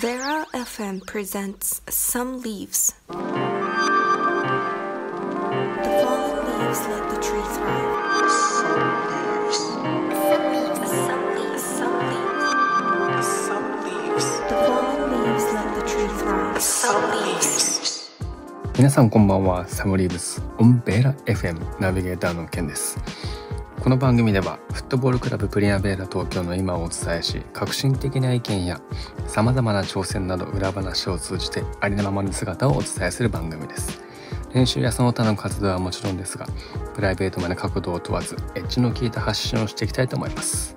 Vera FM presents Some Leaves. The fallen leaves let the tree thrive. Some leaves, some leaves. Some leaves. The fallen leaves let the tree thrive. Some leaves. 皆さんこんばんはサムリーブスオンベーラ FM ナビゲーターのケンです この番組ではフットボールクラブプリアベーラ東京の今をお伝えし革新的な意見やさまざまな挑戦など裏話を通じてありのままの姿をお伝えする番組です。練習やその他の活動はもちろんですがプライベートまで角度を問わずエッジの効いた発信をしていきたいと思います。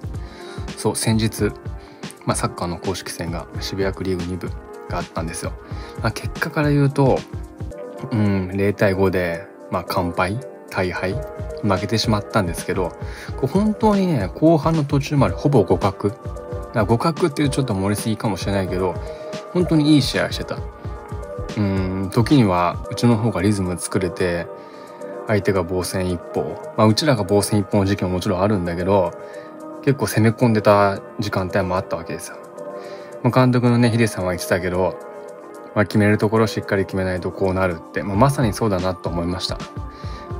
そう先日、まあ、サッカーの公式戦が渋谷区リーグ2部があったんですよ、まあ、結果から言うとうん、0対5で、まあ、完敗大敗負けてしまったんですけど本当にね後半の途中までほぼ互角。互角っていうちょっと盛りすぎかもしれないけど本当にいい試合してた。うん時にはうちの方がリズム作れて相手が防戦一方、まあ、うちらが防戦一方の時期ももちろんあるんだけど結構攻め込んでた時間帯もあったわけですよ。まあ、監督のねヒデさんは言ってたけどまあ、決めるところをしっかり決めないとこうなるって、まあ、まさにそうだなと思いました。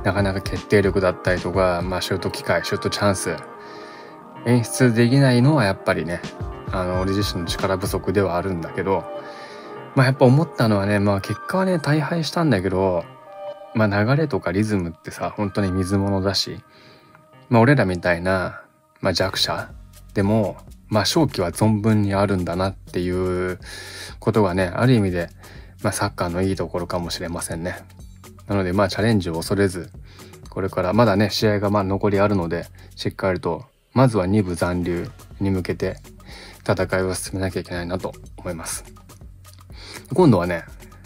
なかなか決定力だったりとか、まあ、シュート機会シュートチャンス演出できないのはやっぱりねあの俺自身の力不足ではあるんだけど、まあ、やっぱ思ったのはね、まあ、結果はね大敗したんだけど、まあ、流れとかリズムってさ本当に水物だし、まあ、俺らみたいな、まあ、弱者でもまあ勝機は存分にあるんだなっていうことがねある意味で、まあ、サッカーのいいところかもしれませんね。なのでまあチャレンジを恐れずこれからまだね試合がまあ残りあるのでしっかりとまずは2部残留に向けて戦いを進めなきゃいけないなと思います。今度はね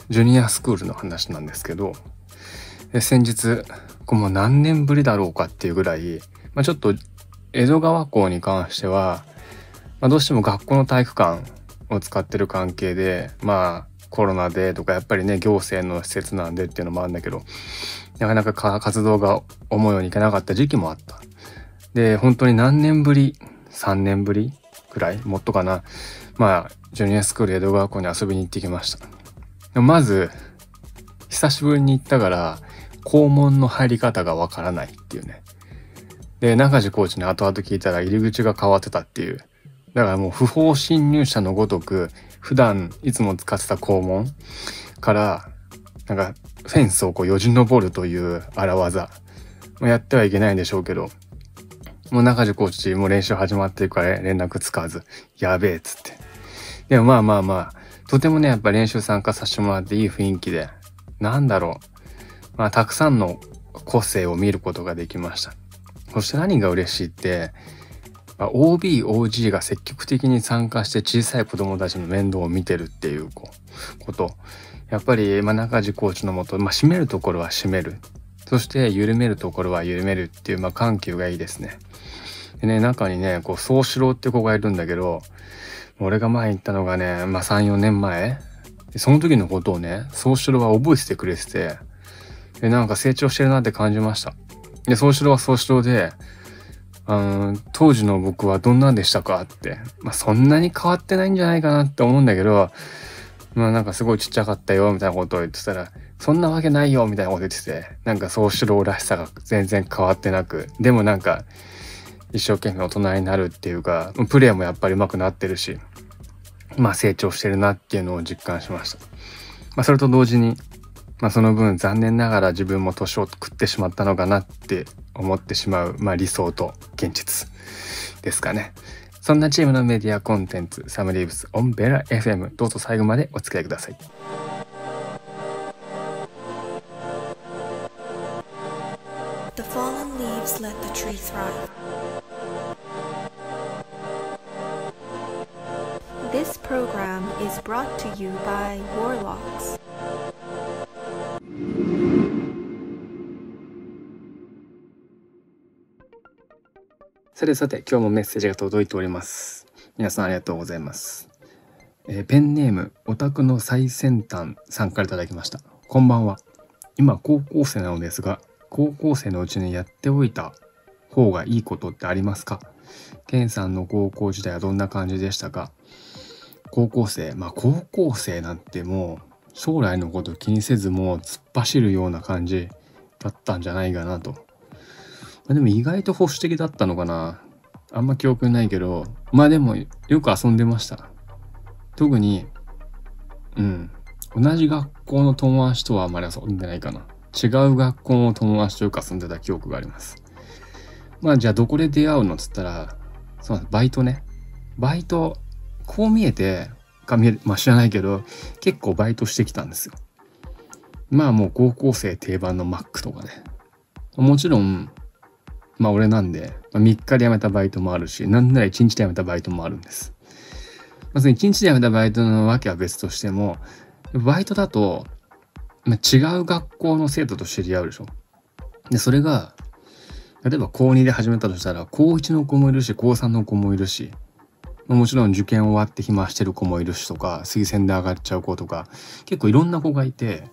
ジュニアスクールの話なんですけど先日こもう何年ぶりだろうかっていうぐらい、まあ、ちょっと江戸川校に関してはまあ、どうしても学校の体育館を使ってる関係でまあコロナでとかやっぱりね行政の施設なんでっていうのもあるんだけどなかなか活動が思うようにいかなかった時期もあった。で本当に何年ぶり3年ぶりくらいもっとかなまあジュニアスクール江戸川校に遊びに行ってきました。まず久しぶりに行ったから校門の入り方がわからないっていうね。で中地コーチに後々聞いたら入り口が変わってたっていう。だからもう不法侵入者のごとく普段いつも使ってた校門からなんかフェンスをこうよじ登るという荒技やってはいけないんでしょうけどもう中地コーチもう練習始まってるから連絡つかずやべえっつって。でもまあまあまあとてもねやっぱ練習参加させてもらっていい雰囲気でなんだろう。まあたくさんの個性を見ることができました。そして何が嬉しいってまあ、OB、OG が積極的に参加して小さい子供たちの面倒を見てるっていうことやっぱり、まあ、中地コーチのもと、まあ、締めるところは締めるそして緩めるところは緩めるっていう、まあ、緩急がいいですね。でね中にねこう宗志郎って子がいるんだけど俺が前言ったのがね、まあ、34年前その時のことをね宗志郎は覚えててくれててでなんか成長してるなって感じました。で宗志郎は宗志郎で当時の僕はどんなんでしたかって、まあ、そんなに変わってないんじゃないかなって思うんだけど、まあなんかすごいちっちゃかったよみたいなことを言ってたら、そんなわけないよみたいなこと言ってて、なんかそうしろらしさが全然変わってなく、でもなんか一生懸命大人になるっていうか、プレーもやっぱり上手くなってるし、まあ成長してるなっていうのを実感しました。まあそれと同時に、まあその分残念ながら自分も年を食ってしまったのかなって思ってしまう、まあ、理想と現実ですかね。そんなチームのメディアコンテンツ、サムリーブス、オンベラ FM、どうぞ最後までお付き合いください。This program is brought to you by Warlocks. さてさて、今日もメッセージが届いております。皆さんありがとうございます。えーペンネーム、オタクの最先端さんからいただきました。こんばんは。今、高校生なのですが、高校生のうちにやっておいた方がいいことってありますか？ケンさんの高校時代はどんな感じでしたか？高校生まあ高校生なんてもう将来のこと気にせずもう突っ走るような感じだったんじゃないかなと。まあ、でも意外と保守的だったのかな。あんま記憶ないけど、まあでもよく遊んでました。特に、うん。同じ学校の友達とはあまり遊んでないかな。違う学校の友達とよく遊んでた記憶があります。まあじゃあどこで出会うのっつったら、そうバイトね。バイト、こう見えて、か見え、まあ知らないけど、結構バイトしてきたんですよ。まあもう高校生定番のマックとかね。もちろん、まあ俺なんで、まあ、3日で辞めたバイトもあるし、なんなら1日で辞めたバイトもあるんです。まず1日で辞めたバイトのわけは別としても、バイトだと、まあ、違う学校の生徒と知り合うでしょ。で、それが、例えば高2で始めたとしたら、高1の子もいるし、高3の子もいるし、もちろん受験終わって暇してる子もいるしとか、推薦で上がっちゃう子とか、結構いろんな子がいて、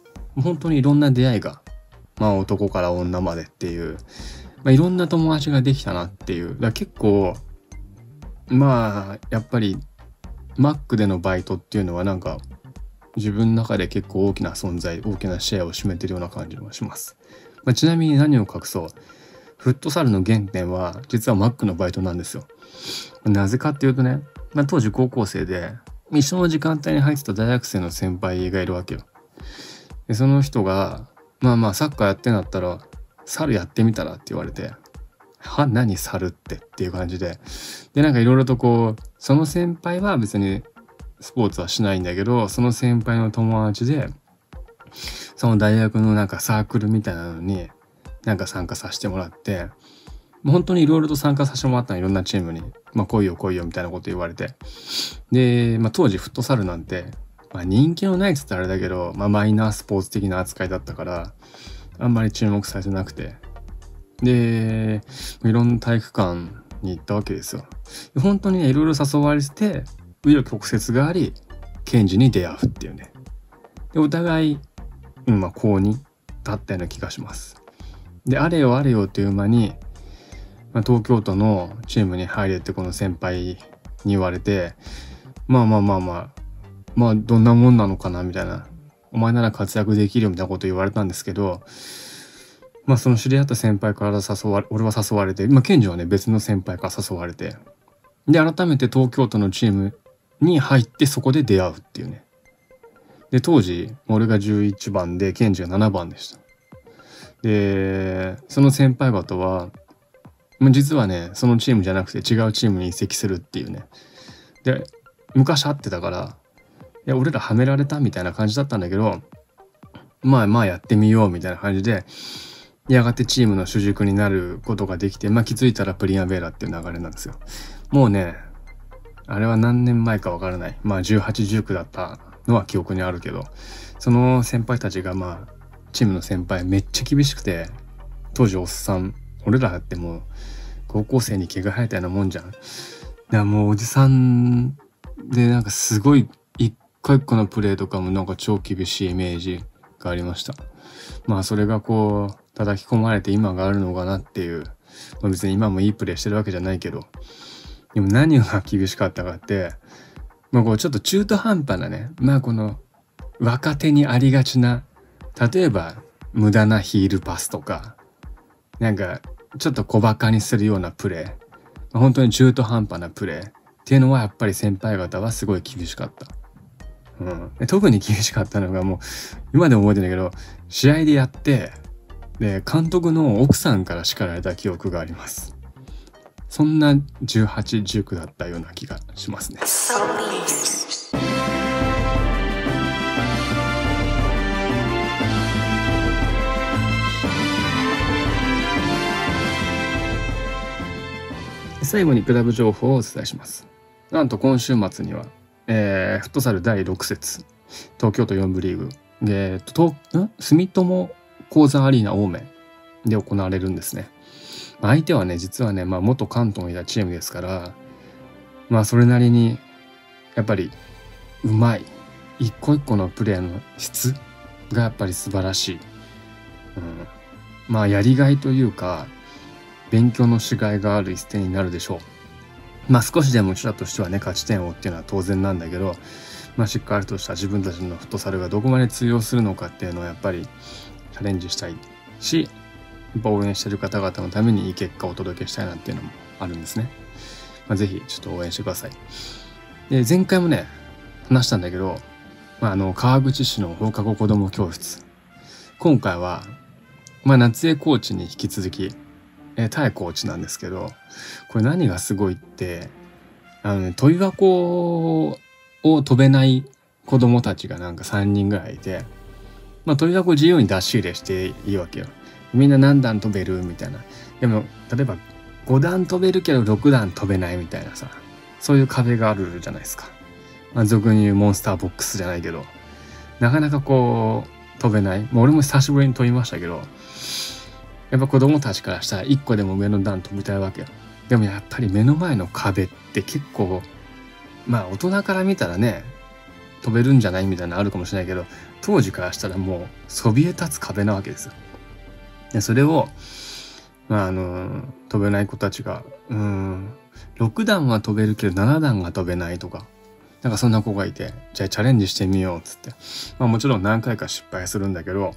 本当にいろんな出会いが、まあ男から女までっていう、まあいろんな友達ができたなっていう。だ結構、まあ、やっぱり、マックでのバイトっていうのはなんか、自分の中で結構大きな存在、大きなシェアを占めてるような感じもします。まあ、ちなみに何を隠そう。フットサルの原点は実はマックのバイトなんですよ。なぜかっていうとね、まあ、当時高校生で一緒の時間帯に入ってた大学生の先輩がいるわけよ。でその人がまあまあサッカーやってんだったら猿やってみたらって言われては何猿ってっていう感じででなんかいろいろとこうその先輩は別にスポーツはしないんだけどその先輩の友達でその大学のなんかサークルみたいなのになんか参加させてもらって本当にいろいろと参加させてもらったのいろんなチームに、まあ来いよ来いよみたいなこと言われて。で、まあ当時フットサルなんて、まあ人気のないっつったらあれだけど、まあマイナースポーツ的な扱いだったから、あんまり注目されてなくて。で、いろんな体育館に行ったわけですよ。本当にね、いろいろ誘われてて、紆余曲折があり、検事に出会うっていうね。で、お互い、うん、まあ、高に立ったような気がします。で、あれよあれよという間に、まあ、東京都のチームに入れってこの先輩に言われて、まあまあまあまあ、まあどんなもんなのかなみたいな、お前なら活躍できるよみたいなこと言われたんですけど、まあその知り合った先輩から誘われ、俺は誘われて、まあ賢治はね別の先輩から誘われて、で改めて東京都のチームに入ってそこで出会うっていうね。で、当時、俺が11番で、ケンジが7番でした。で、その先輩方は、実はね、そのチームじゃなくて違うチームに移籍するっていうね。で、昔会ってたから、いや、俺らはめられたみたいな感じだったんだけど、まあまあやってみようみたいな感じで、やがてチームの主軸になることができて、まあ気づいたらプリンアベーラっていう流れなんですよ。もうね、あれは何年前かわからない。まあ18、19だったのは記憶にあるけど、その先輩たちがまあ、チームの先輩めっちゃ厳しくて、当時おっさん、俺らってもう高校生に毛が生えたようなもんじゃん。だからもうおじさんでなんかすごい個一個のプレーとかもなんか超厳しいイメージがありました。まあそれがこう叩き込まれて今があるのかなっていう。まあ、別に今もいいプレーしてるわけじゃないけど。でも何が厳しかったかって、まあこうちょっと中途半端なね、まあこの若手にありがちな、例えば無駄なヒールパスとか、なんかちょっと小馬鹿にするようなプレー、本当に中途半端なプレーっていうのはやっぱり先輩方はすごい厳しかった。うん、特に厳しかったのがもう今でも覚えてないけど試合でやってで監督の奥さんから叱られた記憶がありますそんな1819だったような気がしますね。最後にクラブ情報をお伝えします。なんと今週末には、えー、フットサル第6節、東京都4部リーグ、えー、と住友鉱山アリーナ青梅で行われるんですね。ま相手はね、実はね、まあ、元関東にいたチームですから、まあ、それなりに、やっぱり、うまい。一個一個のプレーの質がやっぱり素晴らしい。うん、まあ、やりがいというか、勉強のしがいがある一戦になるでしょうまあ少しでもうちらとしてはね勝ち点をっていうのは当然なんだけど、まあ、しっかりとした自分たちのフットサルがどこまで通用するのかっていうのはやっぱりチャレンジしたいしやっぱ応援してる方々のためにいい結果をお届けしたいなっていうのもあるんですね。まあ、ぜひちょっと応援してください。で前回もね話したんだけど、まあ、あの川口市の放課後子ども教室今回は、まあ、夏江コーチに引き続きえー、タイコーチなんですけど、これ何がすごいって、あのね、飛び箱を飛べない子供たちがなんか3人ぐらいいて、まあ飛び箱自由に出し入れしていいわけよ。みんな何段飛べるみたいな。でも、例えば5段飛べるけど6段飛べないみたいなさ、そういう壁があるじゃないですか。まあ俗に言うモンスターボックスじゃないけど、なかなかこう飛べない。まあ俺も久しぶりに飛びましたけど、やっぱ子供たちからしたら一個でも上の段飛びたいわけよ。でもやっぱり目の前の壁って結構まあ大人から見たらね飛べるんじゃないみたいなのあるかもしれないけど当時からしたらもうそびえ立つ壁なわけですよ。でそれをまああの飛べない子たちがうん6段は飛べるけど7段が飛べないとかなんかそんな子がいてじゃあチャレンジしてみようっつってまあもちろん何回か失敗するんだけど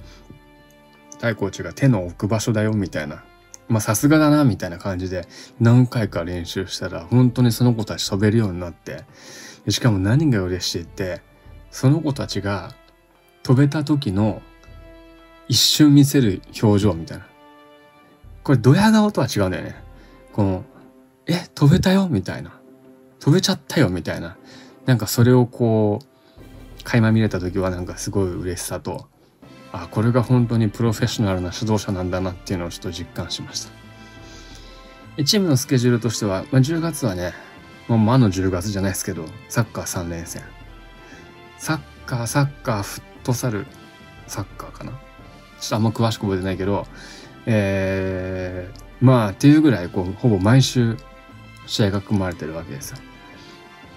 大コーチが手の置く場所だよみたいな。まあさすがだなみたいな感じで何回か練習したら本当にその子たち飛べるようになって。しかも何が嬉しいってその子たちが飛べた時の一瞬見せる表情みたいな。これドヤ顔とは違うんだよね。このえ飛べたよみたいな。飛べちゃったよみたいな。なんかそれをこう垣間見れた時はなんかすごい嬉しさとあこれが本当にプロフェッショナルな指導者なんだなっていうのをちょっと実感しました。チームのスケジュールとしては、まあ、10月はねもう魔の10月じゃないですけどサッカー3連戦。サッカーサッカーフットサル。サッカーかな？ちょっとあんま詳しく覚えてないけどえー、まあっていうぐらいこうほぼ毎週試合が組まれてるわけですよ。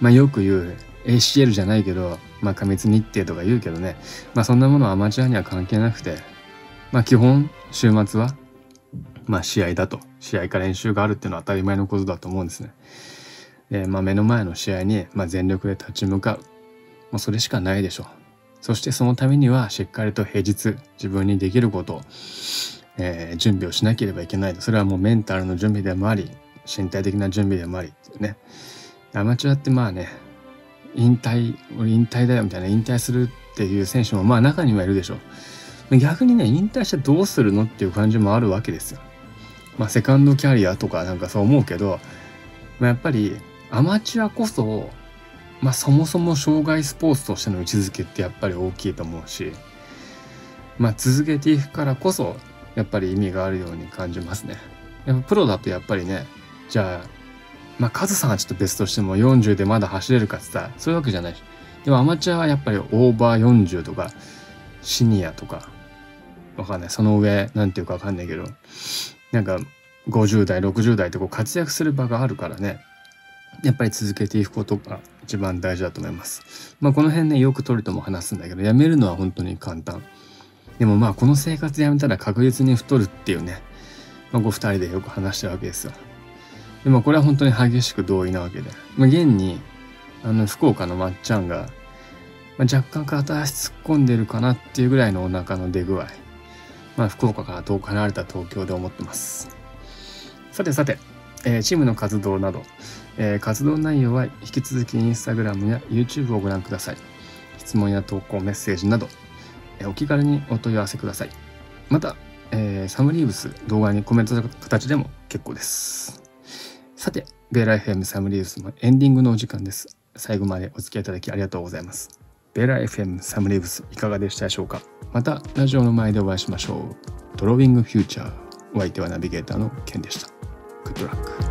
まあよく言う ACL じゃないけどまあ過密日程とか言うけどね。まあそんなものはアマチュアには関係なくて。まあ基本週末はまあ試合だと。試合か練習があるっていうのは当たり前のことだと思うんですね。でまあ目の前の試合にまあ全力で立ち向かう、まあ、それしかないでしょう。そしてそのためにはしっかりと平日自分にできることを、えー、準備をしなければいけないそれはもうメンタルの準備でもあり身体的な準備でもありっていうね。アマチュアってまあね引退俺引退だよみたいな引退するっていう選手もまあ中にはいるでしょう。逆にね引退してどうするのっていう感じもあるわけですよ。まあセカンドキャリアとかなんかそう思うけど、まあ、やっぱりアマチュアこそまあそもそも障害スポーツとしての位置づけってやっぱり大きいと思うしまあ続けていくからこそやっぱり意味があるように感じますね。やっぱプロだとやっぱりねじゃあまあ、カズさんはちょっと別としても40でまだ走れるかって言ったらそういうわけじゃないし。でもアマチュアはやっぱりオーバー40とか、シニアとか、わかんない。その上、なんていうかわかんないけど、なんか50代、60代ってこう活躍する場があるからね。やっぱり続けていくことが一番大事だと思います。まあこの辺ね、よくトリとも話すんだけど、やめるのは本当に簡単。でもまあこの生活やめたら確実に太るっていうね、まあ、ご二人でよく話してるわけですよ。でもこれは本当に激しく同意なわけで。まあ、現に、あの、福岡のまっちゃんが、まあ、若干片足突っ込んでるかなっていうぐらいのお腹の出具合。まあ、福岡から遠く離れた東京で思ってます。さてさて、えー、チームの活動など、えー、活動内容は引き続きインスタグラムや YouTube をご覧ください。質問や投稿、メッセージなど、えー、お気軽にお問い合わせください。また、えー、サムリーブス動画にコメントの形でも結構です。さて、ベーラ FM サムリーブスのエンディングのお時間です。最後までお付き合いいただきありがとうございます。ベーラ FM サムリーブスいかがでしたでしょうか？またラジオの前でお会いしましょう。ドローイングフューチャー。お相手はナビゲーターのケンでした。グッドラック。